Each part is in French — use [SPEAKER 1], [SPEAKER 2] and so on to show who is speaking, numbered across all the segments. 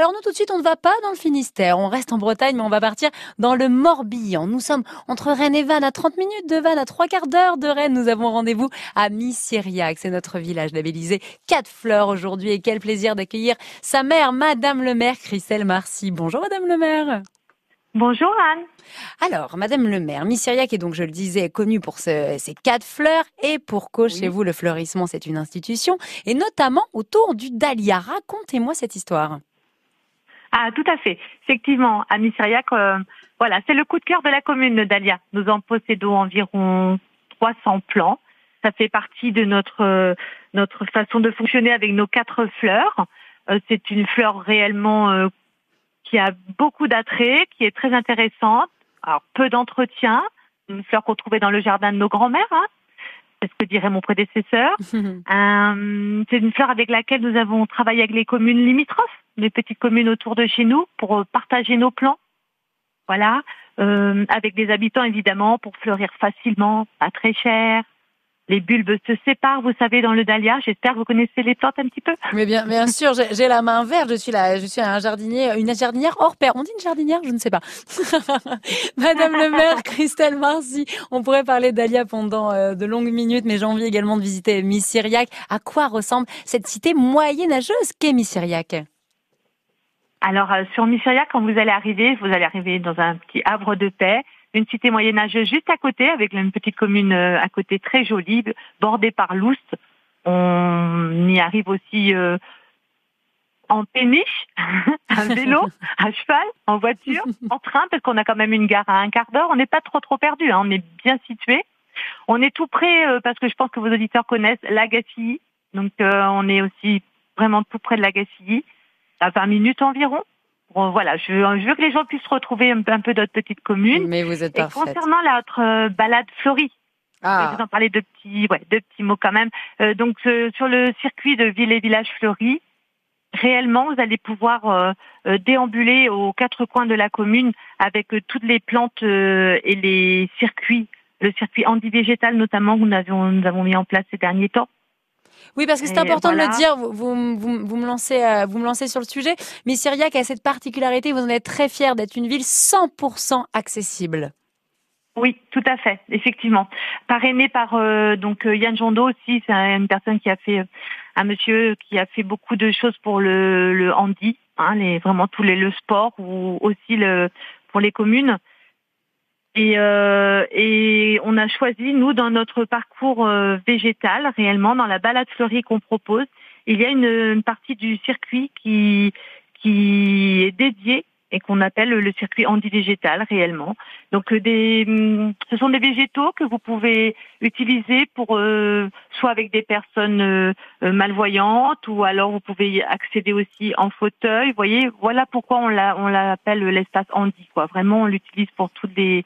[SPEAKER 1] Alors nous tout de suite, on ne va pas dans le Finistère, on reste en Bretagne, mais on va partir dans le Morbihan. Nous sommes entre Rennes et Vannes, à 30 minutes de Vannes, à trois quarts d'heure de Rennes. Nous avons rendez-vous à Missiriac, c'est notre village labellisé Quatre Fleurs aujourd'hui. Et quel plaisir d'accueillir sa mère, Madame le maire, Christelle Marcy. Bonjour Madame le maire.
[SPEAKER 2] Bonjour Anne.
[SPEAKER 1] Alors, Madame le maire, Missiriac est donc, je le disais, connue pour ses quatre fleurs et pour qu'au chez vous, le fleurissement, c'est une institution, et notamment autour du dahlia. Racontez-moi cette histoire.
[SPEAKER 2] Ah, tout à fait. Effectivement, à Missiriac, euh, voilà, c'est le coup de cœur de la commune de Dahlia. Nous en possédons environ 300 plants. Ça fait partie de notre euh, notre façon de fonctionner avec nos quatre fleurs. Euh, c'est une fleur réellement qui a beaucoup d'attrait, qui est très intéressante. Alors peu d'entretien, une fleur qu'on trouvait dans le jardin de nos grands-mères, hein, c'est ce que dirait mon prédécesseur. euh, c'est une fleur avec laquelle nous avons travaillé avec les communes limitrophes, les petites communes autour de chez nous, pour euh, partager nos plans. Voilà, euh, avec des habitants évidemment pour fleurir facilement, pas très cher, les bulbes se séparent, vous savez, dans le dahlia. J'espère que vous connaissez les plantes un petit peu.
[SPEAKER 1] Mais bien, bien sûr, j'ai la main verte. Je suis là, je suis un jardinier, une jardinière hors pair. On dit une jardinière, je ne sais pas. Madame le maire, Christelle Marcy, on pourrait parler dahlia pendant euh, de longues minutes, mais j'ai envie également de visiter Missiriac. À quoi ressemble cette cité moyenâgeuse qu'est Missiriac?
[SPEAKER 2] Alors, euh, sur Missiriac, quand vous allez arriver, vous allez arriver dans un petit havre de paix une cité moyenâgeuse juste à côté, avec une petite commune euh, à côté très jolie, bordée par l'Oust. On y arrive aussi euh, en péniche, à vélo, à cheval, en voiture, en train, parce qu'on a quand même une gare à un quart d'heure. On n'est pas trop trop perdu, hein. on est bien situé. On est tout près, euh, parce que je pense que vos auditeurs connaissent l'Agacilly. Donc on est aussi vraiment tout près de l'Agacilly, à 20 minutes environ voilà, je veux, que les gens puissent retrouver un, peu d'autres petites communes.
[SPEAKER 1] Mais vous êtes parfaite.
[SPEAKER 2] Et concernant notre euh, balade fleurie,
[SPEAKER 1] ah.
[SPEAKER 2] je vous en parler de petits, ouais, de petits mots quand même. Euh, donc sur le circuit de ville et village fleuris, réellement, vous allez pouvoir euh, déambuler aux quatre coins de la commune avec toutes les plantes et les circuits, le circuit végétal notamment que nous, nous avons mis en place ces derniers temps.
[SPEAKER 1] Oui, parce que c'est important de le dire. Vous, vous, vous, me lancez, euh, vous me lancez sur le sujet. Mais Syriac a cette particularité. Vous en êtes très fier d'être une ville 100% accessible.
[SPEAKER 2] Oui, tout à fait, effectivement. Parrainé par euh, donc euh, Yann Jondot aussi, c'est une personne qui a fait un monsieur qui a fait beaucoup de choses pour le, le handi, hein, les, vraiment tous les le sport ou aussi le pour les communes. Et, euh, et on a choisi, nous, dans notre parcours euh, végétal, réellement, dans la balade fleurie qu'on propose, il y a une, une, partie du circuit qui, qui est dédiée et qu'on appelle le circuit anti-végétal réellement. Donc euh, des, hum, ce sont des végétaux que vous pouvez utiliser pour euh, soit avec des personnes euh, malvoyantes ou alors vous pouvez accéder aussi en fauteuil. Voyez, voilà pourquoi on l'a on l'appelle l'espace handi quoi. Vraiment, on l'utilise pour toutes les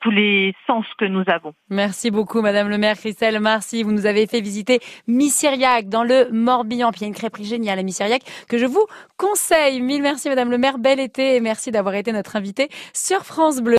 [SPEAKER 2] tous les sens que nous avons.
[SPEAKER 1] Merci beaucoup, Madame le maire Christelle Marcy. Vous nous avez fait visiter Missiriac dans le Morbihan. Puis il y a une crêperie géniale à Missiriac que je vous conseille. Mille merci, Madame le maire. Bel été et merci d'avoir été notre invitée sur France Bleu.